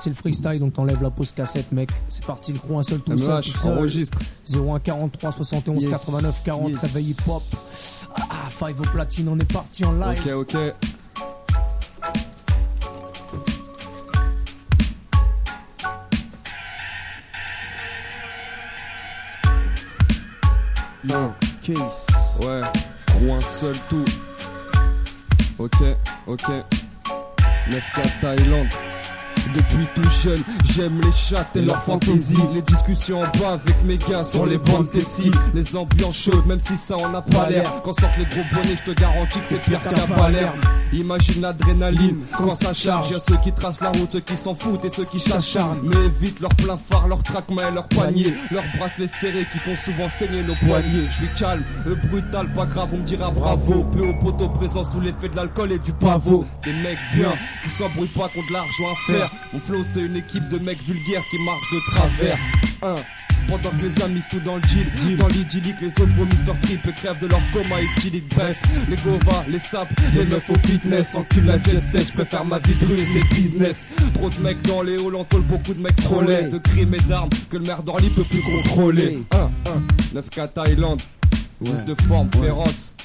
C'est le freestyle, donc t'enlèves la pause cassette, mec. C'est parti, le crew, un seul, tout seul. MH, tout seul. enregistre. 01 43 71 Yes. 89 40, Yes. réveil hip hop. Ah, ah, five au platine, on est parti en live. Ok, ok. Yo, case. Ouais, Rouen seul tout. Ok, ok. 9K Thaïlande. Depuis tout jeune, j'aime les chattes et leur fantaisie. Les discussions en bas avec mes gars sur les bandes Tessie. Les ambiances chaudes, même si ça en a pas l'air. Quand sortent les gros bonnets, je te garantis que c'est pire qu'à Palerme. Imagine l'adrénaline quand ça charge. Y'a ceux qui tracent la route, ceux qui s'en foutent et ceux qui s'acharnent. Mais évite leur plein phare, leur traque-main et leur panier. Leurs bracelets serrés qui font souvent saigner nos poignets. Je suis calme, euh, brutal, pas grave, on me dira bravo. Peu au poteau présent sous l'effet de l'alcool et du pavot. Des mecs bien qui s'embrouillent pas contre l'argent à faire. Mon flow, c'est une équipe de mecs vulgaires qui marchent de travers. Un. Pendant que les amis tout dans le deal, dans l'idyllique, les autres vomissent leur trip et crèvent de leur coma éthylique. Bref, les govas, les sapes, les meufs au fitness. Encule la jet set, faire ma vie de rue et c'est business. Trop de mecs dans les halls, on colle beaucoup de mecs trop laids. De crimes et d'armes que le maire d'Orly peut plus contrôler. 1, 1, 9K Thaïlande, fils de forme féroce.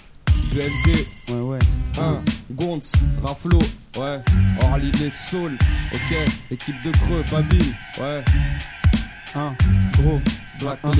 BLD, Ouais, ouais. 1, Gons, Raflo, ouais, Orly les Saules, ok, équipe de Creux, Babine, ouais, Un, gros. Black un.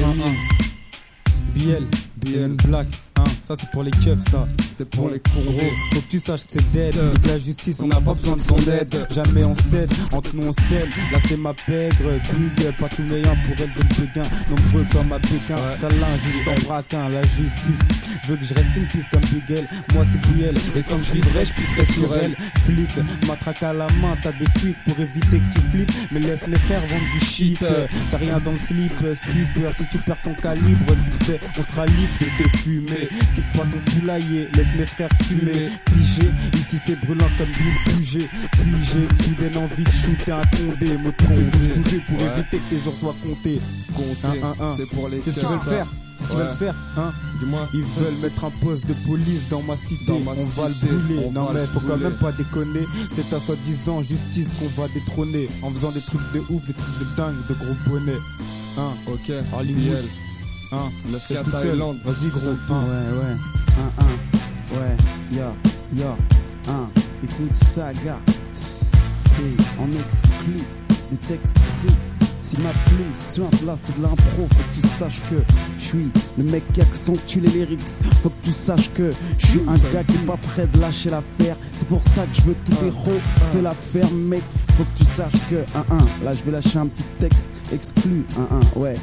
BL. BL. Black. Hein, ça c'est pour les keufs ça. C'est pour les courbés. faut que tu saches que c'est dead. Nique la justice, on n'a pas besoin de son aide. Jamais on cède, entre nous on cède. Là c'est ma pègre, à tous les uns pour elle je ne Pékin. Nombreux comme à Pékin. Chalin juste en braquin. La justice veut que je reste une piste comme Big L. Moi c'est BL, et comme je vivrai, je pisserai sur elle. Flic, matraque à la main, t'as des fuites pour éviter que tu flippes. Mais laisse les frères vendre du shit. T'as rien dans le slip, stupeur. Si tu perds ton calibre, tu le sais, on sera libre de te fumer. Quitte pas ton poulailler, laisse mes frères fumer. Pigé, ici c'est brûlant comme l'huile pugée. Puis j'ai soudain envie de shooter un condé. Me tromper, bouger pour Ouais. éviter que les jours soient comptés. Compter, c'est pour les Qu'est-ce qu'ils veulent faire? Qu'est-ce qu'ils Ouais. veulent faire? Hein? Dis-moi, Ils veulent mettre un poste de police dans ma cité. Dans ma on va le brûler. on non mais le faut quand même pas déconner. C'est à soi-disant justice qu'on va détrôner. En faisant des trucs de ouf, des trucs de dingue, de gros bonnets. Hein? Ok, Hollywood. Hein? 9K tout seul. Thaïlande, Vas-y gros. Hein. Ouais, ouais. Un, un. Ouais, ya, ya. Un. Écoute ça, gars. C'est en exclu des textes crus. Si ma plume suinte là, c'est de l'impro. Faut que tu saches que je suis le mec qui accentue les lyrics. Faut que tu saches que je suis un gars qui est pas prêt de lâcher l'affaire. C'est pour ça que je veux tout héros se la faire, mec. Faut que tu saches que, un, un. Là, je vais lâcher un petit texte exclu. Un, un. Ouais.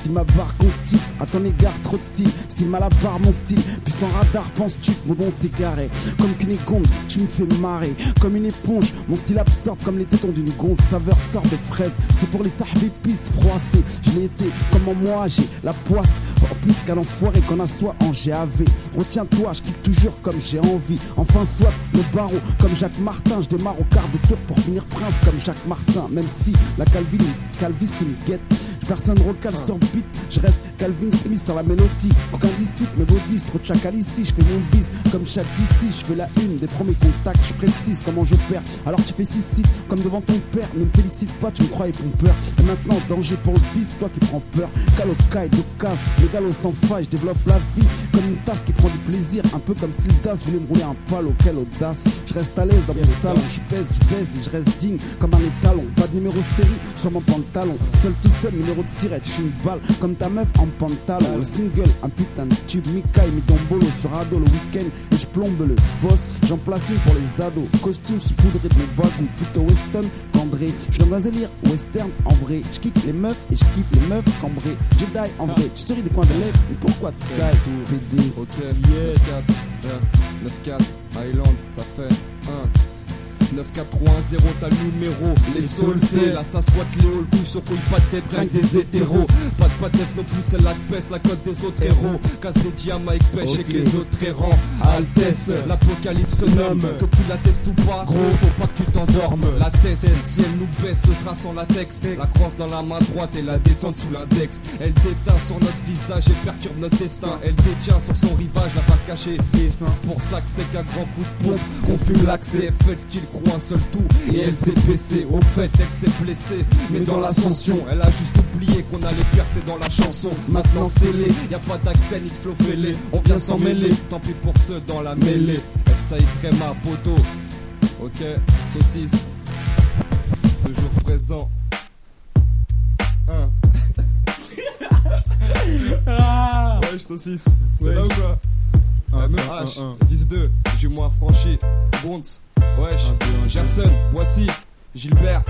Si ma barre constipe à ton égard trop de style. Style mal à barre mon style Puis sans radar penses-tu mon don carré Comme qu'une égombe tu me fais marrer. Comme une éponge mon style absorbe Comme les tétons d'une gonze. Saveur sort des fraises. C'est pour les épices froissées. Je l'ai été comme en moi j'ai la poisse. En plus qu'à l'enfoiré qu'on assoit en GAV Retiens-toi je kick toujours comme j'ai envie. Enfin soit le barreau comme Jacques Martin. Je démarre au quart de tour pour finir prince comme Jacques Martin. Même si la calvine calvitie me guette Personne recale sur beat, je reste Calvin Smith sur la mélodie. Aucun disciple, mes bodys, trop de chacal ici. Je fais mon bis comme chaque d'ici. Je fais la une des premiers contacts, je précise comment je perds. Alors tu fais six sites comme devant ton père. Ne me félicite pas, tu me croyais pompeur. Et maintenant, danger pour le bis, toi qui prends peur. Calocaille, de casse, mégalo sans faille. Je développe la vie comme une tasse qui prend du plaisir. Un peu comme Sildas voulait me rouler un palo, quelle audace. Je reste à l'aise dans mon salon, je pèse, je pèse et je reste digne comme un étalon. Pas de numéro série sur mon pantalon. Seul tout seul, numéro de sirette, je suis une balle comme ta meuf en pantalon. Le single, un putain de tube. Mikaï, mis ton bolo sur ado le week-end et je plombe le boss. J'en place une pour les ados. Costume saupoudré de mon bagou, plutôt weston qu'André. Je dans un délire western en vrai. Je kick les meufs et je kiffe les meufs cambrées. Jedi en vrai. Tu souris des coins de lèvres, mais pourquoi tu die, PD? ok, 9-4, yeah, 9-4, Highland, ça fait 1. 9410, t'as le numéro, les saules c'est là ça squatte les halls, couille sur couille, pas de tête, rien que des hétéros. Pas de patef non plus, c'est la peste, la cote des autres héros. Casse des diamants avec pêche et que les autres errants. Altesse, l'apocalypse nomme, que tu l'attestes ou pas, gros, faut pas que tu t'endormes. La tête, si elle nous baisse, ce sera sans latex. La crosse dans la main droite et la détente sous l'index. Elle déteint sur notre visage et perturbe notre destin. Elle détient sur son rivage la face cachée. Et c'est pour ça que c'est qu'un grand coup de pompe, on fume l'accès. Fait qu'il croit croit un seul tout et elle s'est baissée. Au fait, elle s'est blessée, mais dans l'ascension, elle a juste oublié qu'on allait percer dans la chanson. Maintenant c'est les, y a pas d'accent ni de flow fêlé. On vient s'en mêler, tant pis pour ceux dans la mêlée. Elle très ma poteau. Ok, saucisse, toujours présent. Un. ah ouais, saucisse. C'est là ou quoi? MEH, Vis 2, j'ai moins franchi. Bonds, wesh, Gerson, voici, Gilbert.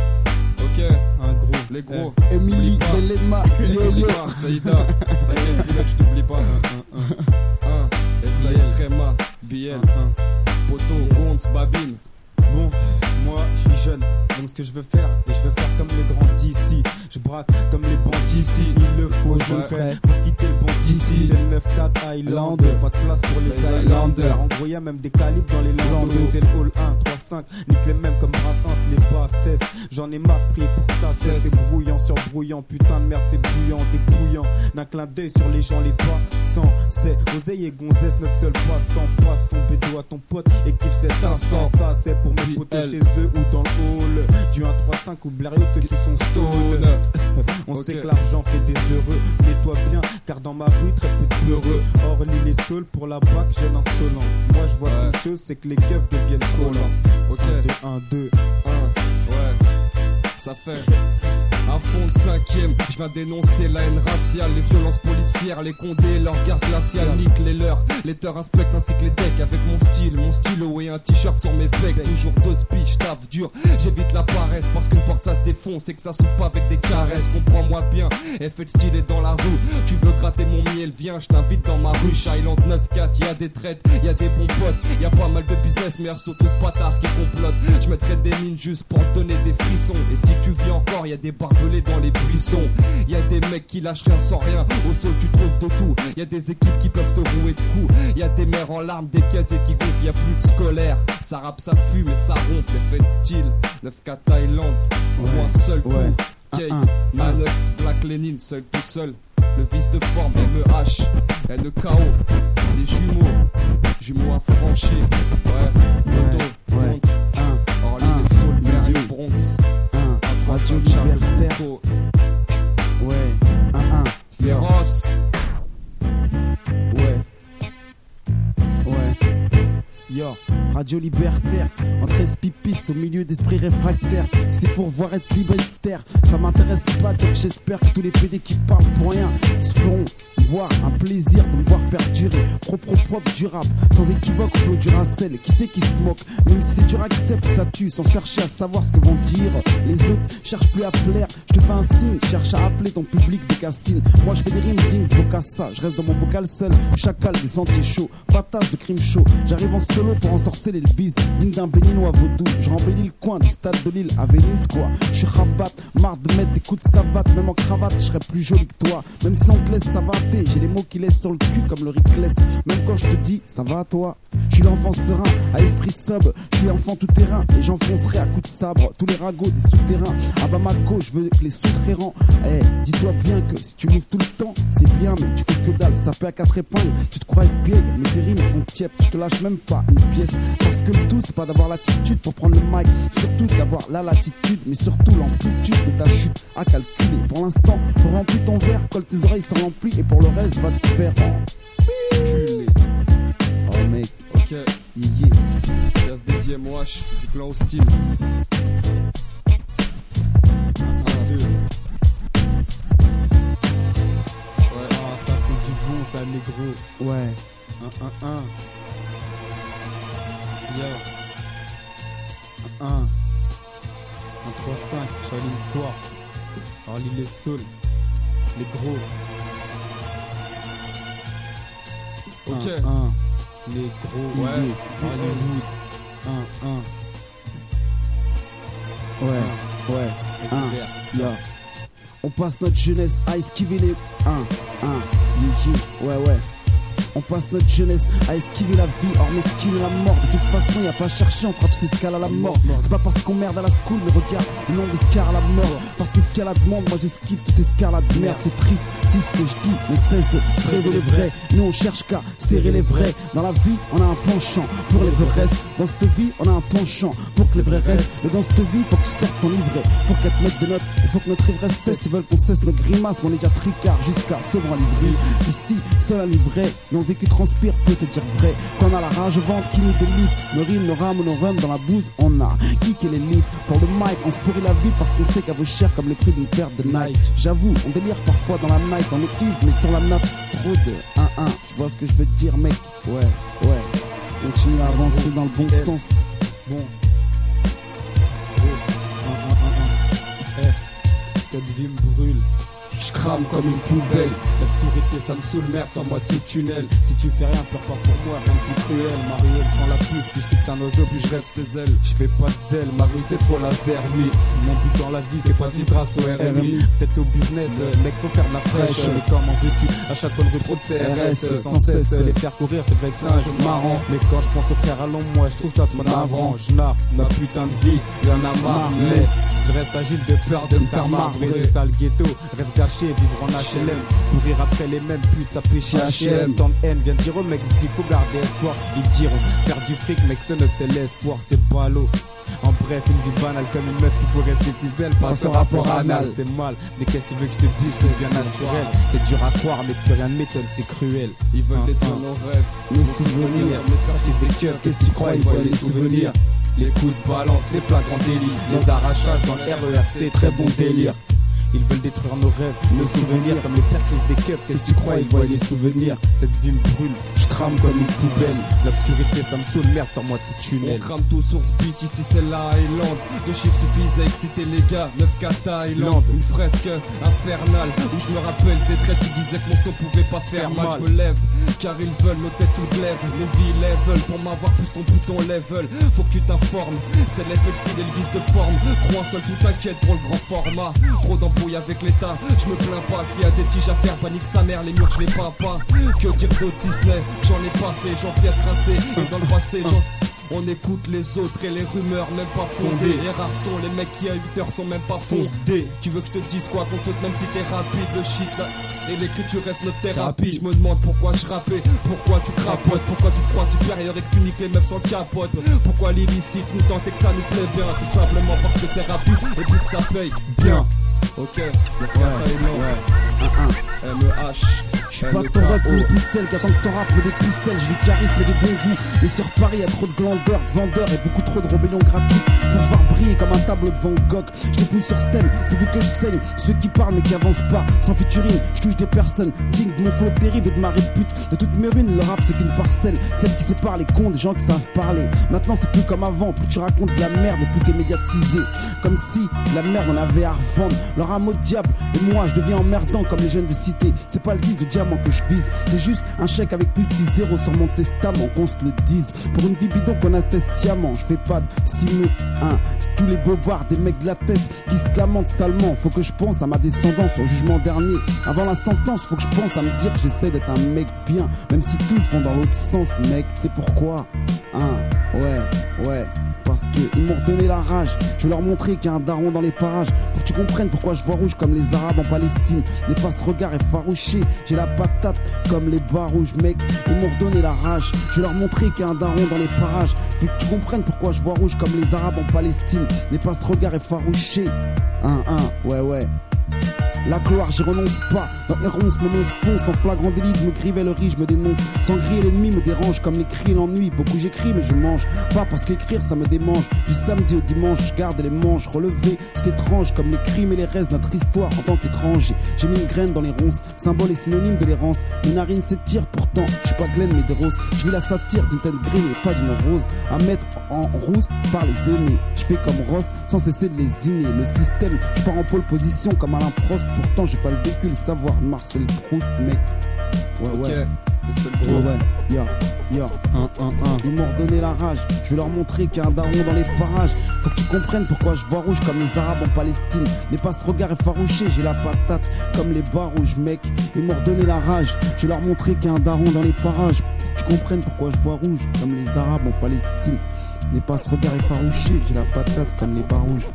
Ok, un gros, les gros. Emily, Belema, yo yo. Saïda, t'inquiète, je t'oublie pas. Un, BL, Poto, Gonz, Babine. Bon, moi je suis jeune, donc ce que je veux faire, et je veux faire comme les grands d'ici. Je braque comme les bandits ici, il le faut, je le fais pour quitter le bon d'ici. Le 9-4 Highland, pas de place pour les Highlanders. En gros, y'a même des calibres dans les landes. C'est le hall 1, 3, 5, nique les mêmes comme Brassens, les pas cessent. J'en ai marre, pris pour que ça cesse. C'est brouillant sur brouillant, putain de merde, c'est brouillant, débrouillant. D'un clin d'œil sur les gens, les pas sans, c'est oseille et gonzesse, notre seul passe-temps. Passe ton bédo à ton pote et kiffe cet instant. Ça, c'est pour mes potes chez eux ou dans le hall. Du 1, 3, 5 ou Blériot qui sont stone. On sait que l'argent fait des heureux. Mets-toi bien, car dans ma rue, très peu de peureux. Or, l'île est seule pour la bac, jeune insolent. Moi, je vois une chose, c'est que les keufs deviennent collants. Ok. 1, 2, 1, ouais. Ça fait fond de cinquième, je viens dénoncer la haine raciale, les violences policières, les condés, leur garde glaciale, nique les leurs, les teurs inspectent ainsi que les decks avec mon style, mon stylo et un t-shirt sur mes pecs, toujours deux speech, taf dur, j'évite la paresse parce qu'une porte ça se défonce et que ça s'ouvre pas avec des caresses, comprends-moi bien, effet de style est dans la rue, tu veux gratter mon miel, viens, je t'invite dans ma rue, Island 9-4, y a des traites, y a des bons potes, y a pas mal de business, mais surtout tous bâtards qui complotent, je mettrai des mines juste pour te donner des frissons, et si tu vis encore, y a des barbes dans les buissons. Y a des mecs qui lâchent rien sans rien. Au sol, tu trouves de tout. Y a des équipes qui peuvent te rouer de coups. Y a des mères en larmes, des casiers qui gonflent. Y a plus de scolaire. Ça rappe, ça fume et ça ronfle. Effet de style. 9K Thaïlande. Ouais, un seul ouais. Case, Manox, Black Lenin, seul tout seul. Le vice de forme, MEH, LKO, les jumeaux, jumeaux affranchis. Ouais, moto, ouais, Radio Libertaire. Ouais, radio libertaire, entre pipistes au milieu d'esprits réfractaires. C'est pour voir être libertaire, ça m'intéresse pas, j'espère que tous les PD qui parlent pour rien se feront voir un plaisir de me voir perdurer. Propre, propre, durable, sans équivoque, flot du racel. Qui c'est qui se moque? Même si c'est dur, ça tue, sans chercher à savoir ce que vont dire les autres. Cherche plus à plaire, je te fais un signe, cherche à appeler ton public des cassines. Moi je fais des rimes dignes, ça, je reste dans mon bocal seul. Chacal des sentiers chauds, patate de crime chaud. J'arrive en solo pour ensorceler le bise, digne d'un béninois vaudou. Je rembellis le coin du stade de Lille à Venise, quoi. Je suis rabat, marre de mettre des coups de savate, même en cravate, je serais plus joli que toi. Même si on te laisse savater, j'ai les mots qui laissent sur le cul comme le Rickless. Même quand je te dis, ça va à toi? Je suis l'enfant serein, à esprit sub. Je suis l'enfant tout terrain et j'enfoncerai à coups de sabre tous les ragots des souterrains. À Bamako, je veux que les sous-trairants. Eh, dis-toi bien que si tu m'ouvres tout le temps, c'est bien, mais tu fais que dalle. Ça peut à quatre épingles, tu te crois espiègle, mais tes font tiep. Je te lâche même pas une pièce. Parce que le tout, c'est pas d'avoir l'attitude pour prendre le mic. Surtout d'avoir la latitude, mais surtout l'amplitude de ta chute à calculer. Pour l'instant, remplis ton verre, colle tes oreilles sont remplies et pour le reste, va te faire enculer. Oh mec, ok. Yeah. Gaz dédié Moash du clan hostile. 1, 2. Ouais, ah, ça c'est du bon, ça, négro. Ouais. 1, 1, 1. Yo. 1, 1. 1, 3, 5. Charlie Square. Orly les Saules. Les gros. Ok. 1, 1. Les gros. Ouais. Hollywood. 1, 1. Ouais, ouais. Et c'est Un. vert. Yo. On passe notre jeunesse à esquiver les 1, 1, yeah, yeah. ouais, ouais. On passe notre jeunesse à esquiver la vie, hors mesquine la mort. De toute façon, y a pas à chercher, on fera tous escale à la mort. C'est pas parce qu'on merde à la school, mais regarde, le nom d'escale à la mort. Parce qu'escalade monde, moi j'esquive tous ces escalades merde, c'est triste. Si ce que je dis ne cesse de se révéler vrai. Nous on cherche qu'à serrer les vrais. Dans la vie, on a un penchant pour les vrais restes. Dans cette vie, on a un penchant pour que les vrais restent. Mais dans cette vie, faut que tu sortes ton livret. Pour qu'elle te mette des notes, il faut que notre ivresse cesse. Ils veulent qu'on cesse nos grimaces, mais on est déjà tricard jusqu'à se voir livrer. Ici, seul un livret, le vécu transpire, peut te dire vrai. Qu'on a la rage ventre qui nous délivre. Nos rimes, nos rames, nos rums dans la bouse, on a kické les livres. Pour le mic, on se pourrit la vie parce qu'on sait qu'elle vaut cher comme les prix d'une paire de Nike. J'avoue, on délire parfois dans la night, dans le livre, mais sur la nappe, trop de 1-1. Tu vois ce que je veux te dire, mec? Ouais, ouais. Continue à avancer dans le bon sens. Bon. Cette vie me brûle. Je crame comme une poubelle. L'obscurité, ça me saoule, merde, sans moi de ce tunnel. Si tu fais rien, pleure pas pour moi, rien de plus cruel. Marielle sans la piste, puis je fixe un oiseau, puis je rêve ses ailes. Je fais pas de zèle, ma rue c'est trop laser, lui. Mon but dans la vie, c'est pas de vivre grâce au RMI. Peut-être au business, euh, mec, faut faire de la fraîche. Mais comment veux-tu À chaque fois, le trop de CRS, sans cesse, les faire courir, c'est vexant, un jeu marrant. Mais quand je pense aux frères à moi, je trouve ça trop navrant. Je narre ma putain de vie, y'en a marre, mais. Je reste agile de peur de me faire marrer, c'est ça le ghetto. Rêve caché, vivre en HLM. Courir après les mêmes putes, ça pêche HM. Tant de haine, vient de dire au mec, il dit faut garder espoir. Ils diront faire du fric, mec, ce note c'est l'espoir, c'est ballot. En bref, une vie banale comme une meuf qui pourrait rester ficelle Pas son rapport anal, c'est mal Mais qu'est-ce que tu veux que je te dise, c'est bien naturel C'est dur à croire, mais plus rien ne m'étonne, c'est cruel Ils veulent Un, détruire un. nos rêves. Nos souvenirs. Les peurs se décueillent, qu'est-ce que tu crois, ils voient les souvenirs Les coups de balance, les flagrants délits Les arrachages dans le RERC, très bon délire ils veulent détruire nos rêves, nos souvenirs Comme les qui se décueillent, qu'est-ce que tu crois, ils voient les souvenirs Cette vie me brûle, je crame comme une poubelle. L'obscurité, ça me saoule, merde, sur moi de ce On tunnel. crame tout source beat, ici c'est la Highland. Deux chiffres suffisent à exciter les gars. 9K Thaïlande, une fresque infernale. Où je me rappelle des traits qui disaient que mon son pouvait pas faire mal. Je me lève, car ils veulent nos têtes sous glaive. Les vies level, pour m'avoir plus ton bouton level Faut que tu t'informes, c'est l'effet de style et le vice de forme. Crois seul tout t'inquiète pour le grand format. Trop avec l'état, je me plains pas S'il y a des tiges à faire, panique sa mère, les murs je les peins pas. Que dire d'autre si ce n'est, j'en ai pas fait, j'en ai tracé Et dans le passé, j'en on écoute les autres et les rumeurs même pas fondées. Et rares sont les mecs qui à 8 heures sont même pas fondés. Tu veux que je te dise quoi qu'on saute même si t'es rapide Le shit là. Et l'écriture reste notre thérapie. Je me demande pourquoi je rappais. Pourquoi tu crapotes? Pourquoi tu te crois supérieur et que tu niques les meufs sans capote? Pourquoi l'illicite nous tente et que ça nous plaît bien? Tout simplement parce que c'est rapide et puis que ça paye bien Ok, le frère Thaïlande, M-E-H Je suis pas ton rap une pucelle qui attend que ton rap me des pucelles, j'ai du charisme et des bons goûts. Mais sur Paris, y a trop de glandeurs, de vendeurs et beaucoup trop de rébellions gratuites pour se voir briller comme un tableau de Van Gogh. Je dépouille sur stem, c'est vous que je saigne. Ceux qui parlent mais qui avancent pas, sans featuring, je touche des personnes dignes de mon flow terrible et de ma répute. De toute mes ruines, le rap c'est qu'une parcelle, celle qui sépare les cons des gens qui savent parler. Maintenant c'est plus comme avant, plus tu racontes de la merde et plus t'es médiatisé. Comme si la merde on avait à revendre. Leur amour diable et moi je deviens emmerdant comme les jeunes de cité. C'est pas le 10 de diamant que je vise, c'est juste un chèque avec plus 6 zéros sur mon testament qu'on se le dise. Pour une vie bidon qu'on atteste sciemment, je fais pas de simon 1. Tous les bobards, des mecs de la tête qui se lamentent salement. Faut que je pense à ma descendance, au jugement dernier. Avant la sentence, faut que je pense à me dire que j'essaie d'être un mec bien. Même si tous vont dans l'autre sens, mec. C'est pourquoi Hein, ouais, ouais. Parce m'ont redonné la rage. Je leur montrer qu'il y a un daron dans les parages. Faut que tu comprennes pourquoi je vois rouge comme les Arabes en Palestine. N'aie pas ce regard effarouché. J'ai la patate comme les bas rouges, mec. Ils m'ont redonné la rage. Je leur montrer qu'il y a un daron dans les parages. Faut que tu comprennes pourquoi je vois rouge comme les Arabes en Palestine. N'aie pas ce regard effarouché. Un, un, ouais, ouais. La gloire, j'y renonce pas. Dans les ronces, mon once ponce. En flagrant délit de me criver le riz, je me dénonce. Sans griller l'ennemi me dérange comme les cris l'ennui. Beaucoup j'écris, mais je mange. Pas parce qu'écrire ça me démange. Du samedi au dimanche, je garde les manches relevées. C'est étrange comme les crimes et les restes notre histoire en tant qu'étranger. J'ai mis une graine dans les ronces. Symbole et synonyme de l'errance. Mes narines s'étirent pourtant. Je suis pas Glenn, mais des roses. Je vis la satire d'une tête green et pas d'une rose. À mettre en rousse par les aînés. Je fais comme Ross sans cesser de les inner. Le système, je en pole position comme Alain Prost. Pourtant, j'ai pas le vécu, le savoir Marcel Proust, mec. Ouais, ouais. Ouais, ouais, ya, ya. 1, 1, 1. Ils m'ont redonné la rage. Je vais leur montrer qu'il y a un daron dans les parages. Faut que tu comprennes pourquoi je vois rouge comme les Arabes en Palestine. N'aie pas ce regard effarouché, j'ai la patate comme les bas rouges, mec. Ils m'ont redonné la rage. Je vais leur montrer qu'il y a un daron dans les parages. Faut que tu comprennes pourquoi je vois rouge comme les Arabes en Palestine. N'aie pas ce regard effarouché, j'ai la patate comme les bas rouges.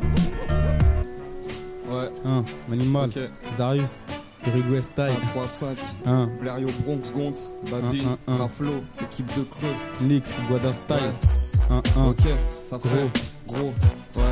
Ouais, 1, Manimal, ok. Zarius, Uruguay Style. 1.5. 1, Blériot Bronx Gonz, Babi, Un, un, un. Raflo, équipe de creux. Nix, Guada Style. Ouais. 1, 1. Ok, ça fait gros, ouais.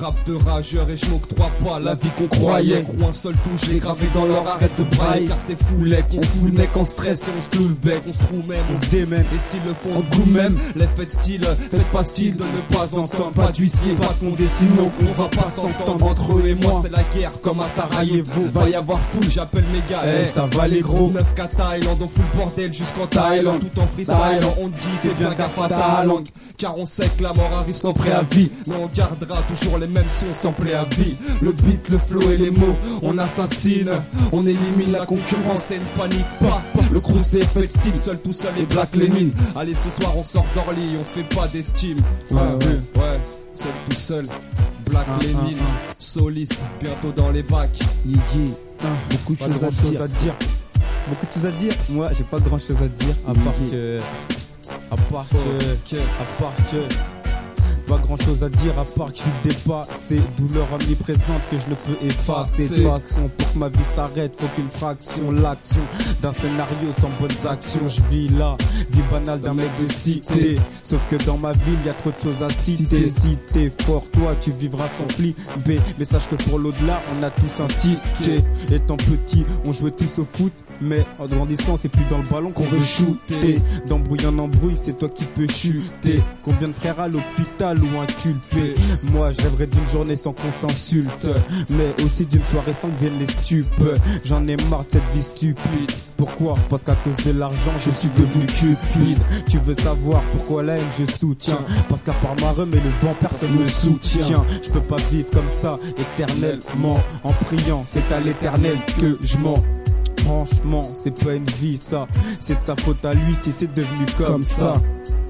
Rap de rageur et je m'octroie pas la vie qu'on croyait. Gros, un seul touche, j'ai gravé dans leur arrête de braille. Car c'est fou, les on fout le mec en stress et on se cloue le bec, on se trouve même, on se démène. Et s'ils le font, on goût même. Les fêtes style, faites pas style de ne pas entendre, pas d'huissier, pas de condé, sinon on va pas s'entendre. Entre eux et moi, c'est la guerre comme à Sarajevo. Va y avoir fou, j'appelle mes gars. Eh, ça va, les gros. 9 qu'à Thaïlande, on fout le bordel jusqu'en Thaïlande. Tout en freestyle, on dit, fais bien gaffe à ta langue. Car on sait que la mort arrive sans préavis. Mais on gardera toujours les mêmes sons sans préavis. Le beat, le flow et les mots, on assassine. On élimine la concurrence et ne panique pas. Le c'est fait style, seul tout seul et Black Lénine. Allez, ce soir on sort d'Orly, on fait pas d'estime. Ouais, ouais. ouais, seul tout seul. Black Un, Lénine, un, soliste, bientôt dans les bacs. Yeah, yeah. Beaucoup de Pas choses à chose dire. à dire. Beaucoup de choses à dire. Moi, j'ai pas grand chose à dire. À part que. À part que. À part que. Pas grand chose à dire à part que je suis dépassé. Douleur omniprésente que je ne peux effacer. De toute façon, pour que ma vie s'arrête, faut qu'une fraction, l'action d'un scénario sans bonnes actions. Je vis là, vie banale d'un mec de cité. Sauf que dans ma ville, y a trop de choses à citer. Si t'es fort, toi, tu vivras sans flipper. Mais sache que pour l'au-delà, on a tous un ticket. Étant petit, on jouait tous au foot. Mais en grandissant, c'est plus dans le ballon qu'on veut shooter. D'embrouille en embrouille, c'est toi qui peux chuter. Combien de frères à l'hôpital ou inculpés? Moi, je rêverais d'une journée sans qu'on s'insulte. Mais aussi d'une soirée sans que viennent les stupes. J'en ai marre de cette vie stupide. Pourquoi? Parce qu'à cause de l'argent, je suis devenu cupide. Tu veux savoir pourquoi la haine je soutiens? Parce qu'à part ma rhum et le banc, personne me soutient. Je peux pas vivre comme ça éternellement. En priant, c'est à l'éternel que je mens. Franchement, c'est pas une vie ça. C'est de sa faute à lui si c'est devenu comme, ça.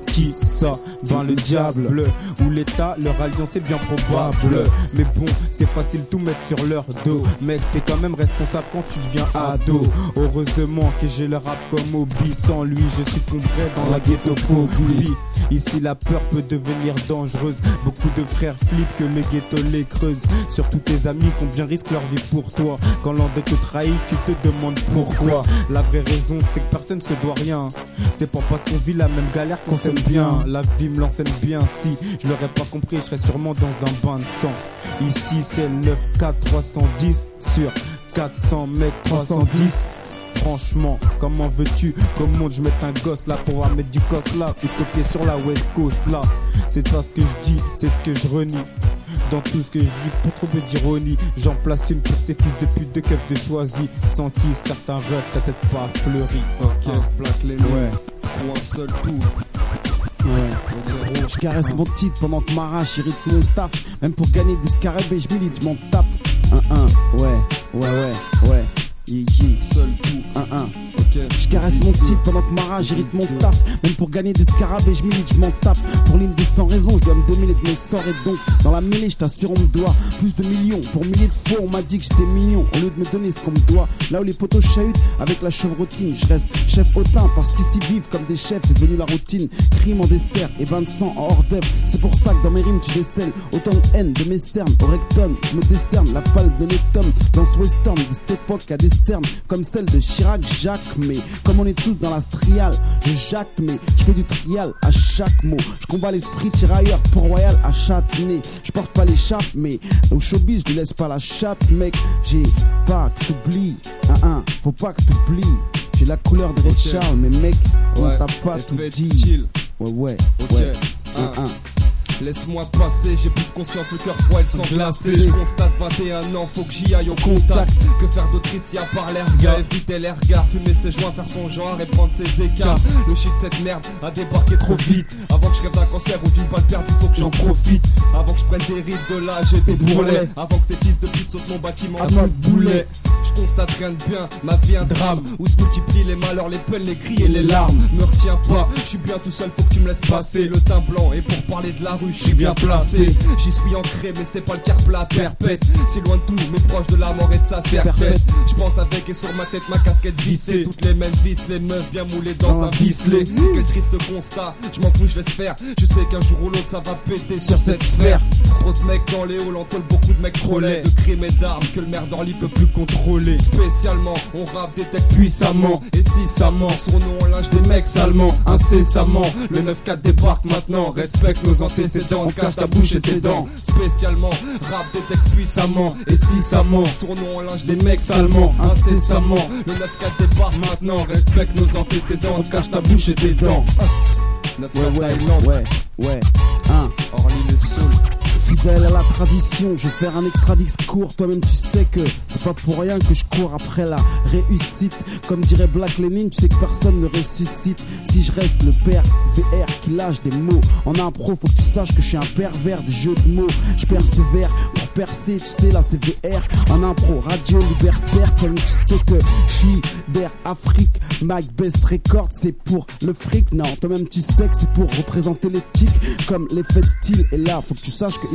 Qui ça? Ben le diable ou l'État, leur alliance est bien probable. Mais bon, c'est facile tout mettre sur leur dos. Mec, t'es quand même responsable quand tu deviens ado. Heureusement que j'ai le rap comme hobby. Sans lui, je succomberais dans la ghettophobie. Ici, la peur peut devenir dangereuse. Beaucoup de frères flippent que le ghetto les creuse. Surtout tes amis, combien risquent leur vie pour toi. Quand l'un d'eux te trahit, tu te demandes pourquoi. La vraie raison, c'est que personne se doit rien. C'est pas parce qu'on vit la même galère qu'on s'aime bien. La vie me l'enseigne bien. Si je l'aurais pas compris, je serais sûrement dans un bain de sang. Ici, c'est le 9 4 310 sur 400 mètres 310. Franchement, comment veux-tu Comment je mette un gosse là pour mettre du cos là et copier sur la West Coast là? C'est pas ce que je dis, c'est ce que je renie. Dans tout ce que je dis, pour trop peu d'ironie, j'en place une pour ces fils de pute de keufs de choisi, sans qui certains rêves seraient peut-être pas fleuris. Ok, Ah. Black Lénine, Ouais. Crew un seul tout. Ouais. Je caresse mon titre pendant que m'arrache, irrite mon taf. Même pour gagner des scarabées, je milite, je m'en tape. 1-1, ouais, ouais, ouais, ouais. Yeah, seul tout. 1-1. Je caresse mon titre pendant que ma rage irrite mon taf. Même pour gagner des scarabées, je milite, je m'en tape. Pour l'île des sans raison, je dois me dominer de mon sort et donc dans la mêlée, je t'assure, on me doit plus de millions. Pour milliers de fois, on m'a dit que j'étais mignon. Au lieu de me donner ce qu'on me doit, là où les poteaux chahutent avec la chevrotine, je reste chef hautain parce qu'ici vivent comme des chefs, c'est devenu la routine. Crime en dessert et bain de sang en hors d'œuvre. C'est pour ça que dans mes rimes, tu décèles autant de haine de mes cernes. Au rectum, je me décerne la palme de Netom dans ce western de cette époque à des cernes comme celle de Chirac, Jacques. Mais comme on est tous dans la striale, je jacte, mais je fais du trial à chaque mot. Je combats l'esprit tirailleur pour royal à Châtenay. Je porte pas l'écharpe, mais au showbiz, je lui laisse pas la chatte, mec. J'ai pas que t'oublies, un un, faut pas que t'oublies. J'ai la couleur de Red. Charles, mais mec, on Ouais, t'a pas tout dit. Ouais, ouais, Ok. ouais. Un. Laisse-moi passer, j'ai plus de conscience, le cœur froid et le sang glacé. Je constate 21 ans, faut que j'y aille au contact. Que faire d'autre ici à part l'air gars Éviter regards, fumer ses joints, faire son genre et prendre ses écarts. Le shit, cette merde a débarqué trop vite. Avant que je rêve d'un cancer ou d'une balle perdue, faut que j'en profite. Avant que je prenne des rides de l'âge et des bourrelets. Avant que ces fils de pute sautent mon bâtiment à de boulet. Je constate rien de bien, ma vie un drame Où se multiplient les malheurs, les peines, les cris et les larmes? Me retiens pas, je suis bien tout seul, faut que tu me laisses passer Le teint blanc et pour parler de la rue, je suis bien placé. J'y suis ancré mais c'est pas le car plat perpète. C'est loin de tout, mais proche de la mort et de sa serpette Je pense avec et sur ma tête ma casquette vissée. Toutes les mêmes vis, les meufs bien moulées dans un vicelet. Quel triste constat, je m'en fous, je laisse faire. Je sais qu'un jour ou l'autre ça va péter sur cette sphère. Trop de mecs dans les halls, on beaucoup de mecs trop laids De crimes et d'armes que le maire d'Orly peut plus contrôler. Spécialement, on rappe des textes puissamment. Et si ça ment, sur nous on lâche des mecs salement. Incessamment, le 9-4 débarque maintenant. Respecte nos antécédents, cache ta bouche et tes dents. Spécialement, rap des textes puissamment. Et si ça ment, sur nous on lâche des mecs salement. Incessamment, le 9-4 débarque maintenant. Respecte nos antécédents, cache ta bouche et tes dents. 9 ouais, ouais, ouais, ouais, hein. Orly les Saules À la tradition, je vais faire un extra discours. Toi-même, tu sais que c'est pas pour rien que je cours après la réussite. Comme dirait Black Lenin, tu sais que personne ne ressuscite. Si je reste le père VR qui lâche des mots en impro, faut que tu saches que je suis un pervers des jeux de mots. Je persévère pour percer, tu sais, là c'est VR en impro, radio libertaire. Toi-même, tu sais que je suis d'Air Afrique. Mike Best Record, c'est pour le fric. Non, toi-même, tu sais que c'est pour représenter les sticks comme l'effet de style. Et là, faut que tu saches que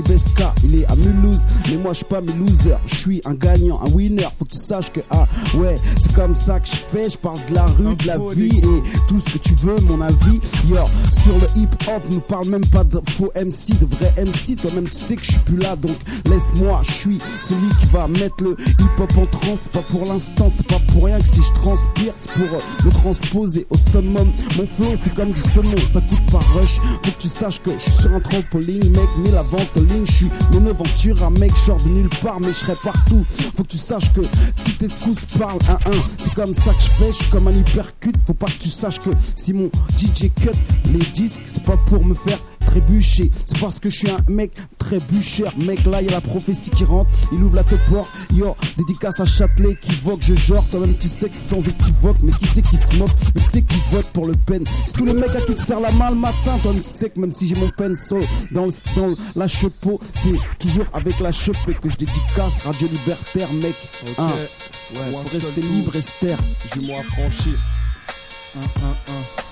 Il est à Mulhouse. Mais moi, je suis pas mes losers. Je suis un gagnant, un winner. Faut que tu saches que, ah, ouais, c'est comme ça que je fais. Je parle de la rue, de la vie et tout ce que tu veux, mon avis. Yo, sur le hip hop, nous parle même pas de faux MC, de vrai MC. Toi-même, tu sais que je suis plus là, donc laisse-moi. Je suis celui qui va mettre le hip hop en trans. C'est pas pour l'instant, c'est pas pour rien que si je transpire, c'est pour euh, me transposer au summum. Mon flow, c'est comme du saumon, ça coûte pas rush. Faut que tu saches que je suis sur un trampoline, mec, mais la je suis mon aventure, un mec, genre de nulle part, mais je serai partout. Faut que tu saches que si tes coups parlent un un, c'est comme ça que je suis comme un hypercut. Faut pas que tu saches que si mon DJ cut les disques, c'est pas pour me faire trébucher. C'est parce que je suis un mec trébucheur. Mec, là, y a la prophétie qui rentre. Il ouvre la te porte. Yo, dédicace à Châtelet qui vogue, je genre. Toi-même, tu sais que c'est sans équivoque. Mais qui c'est qui se moque? Mais qui c'est qui vote pour le pen? C'est tous les mecs à qui te serrent la main le matin. Toi-même, tu sais que même si j'ai mon pencil dans, le, dans la chepeau, c'est toujours avec la chepée que je dédicace. Radio Libertaire, mec. Ok. Hein. Ouais, Faut rester libre et ster. Jumeau affranchi. Un, un, un.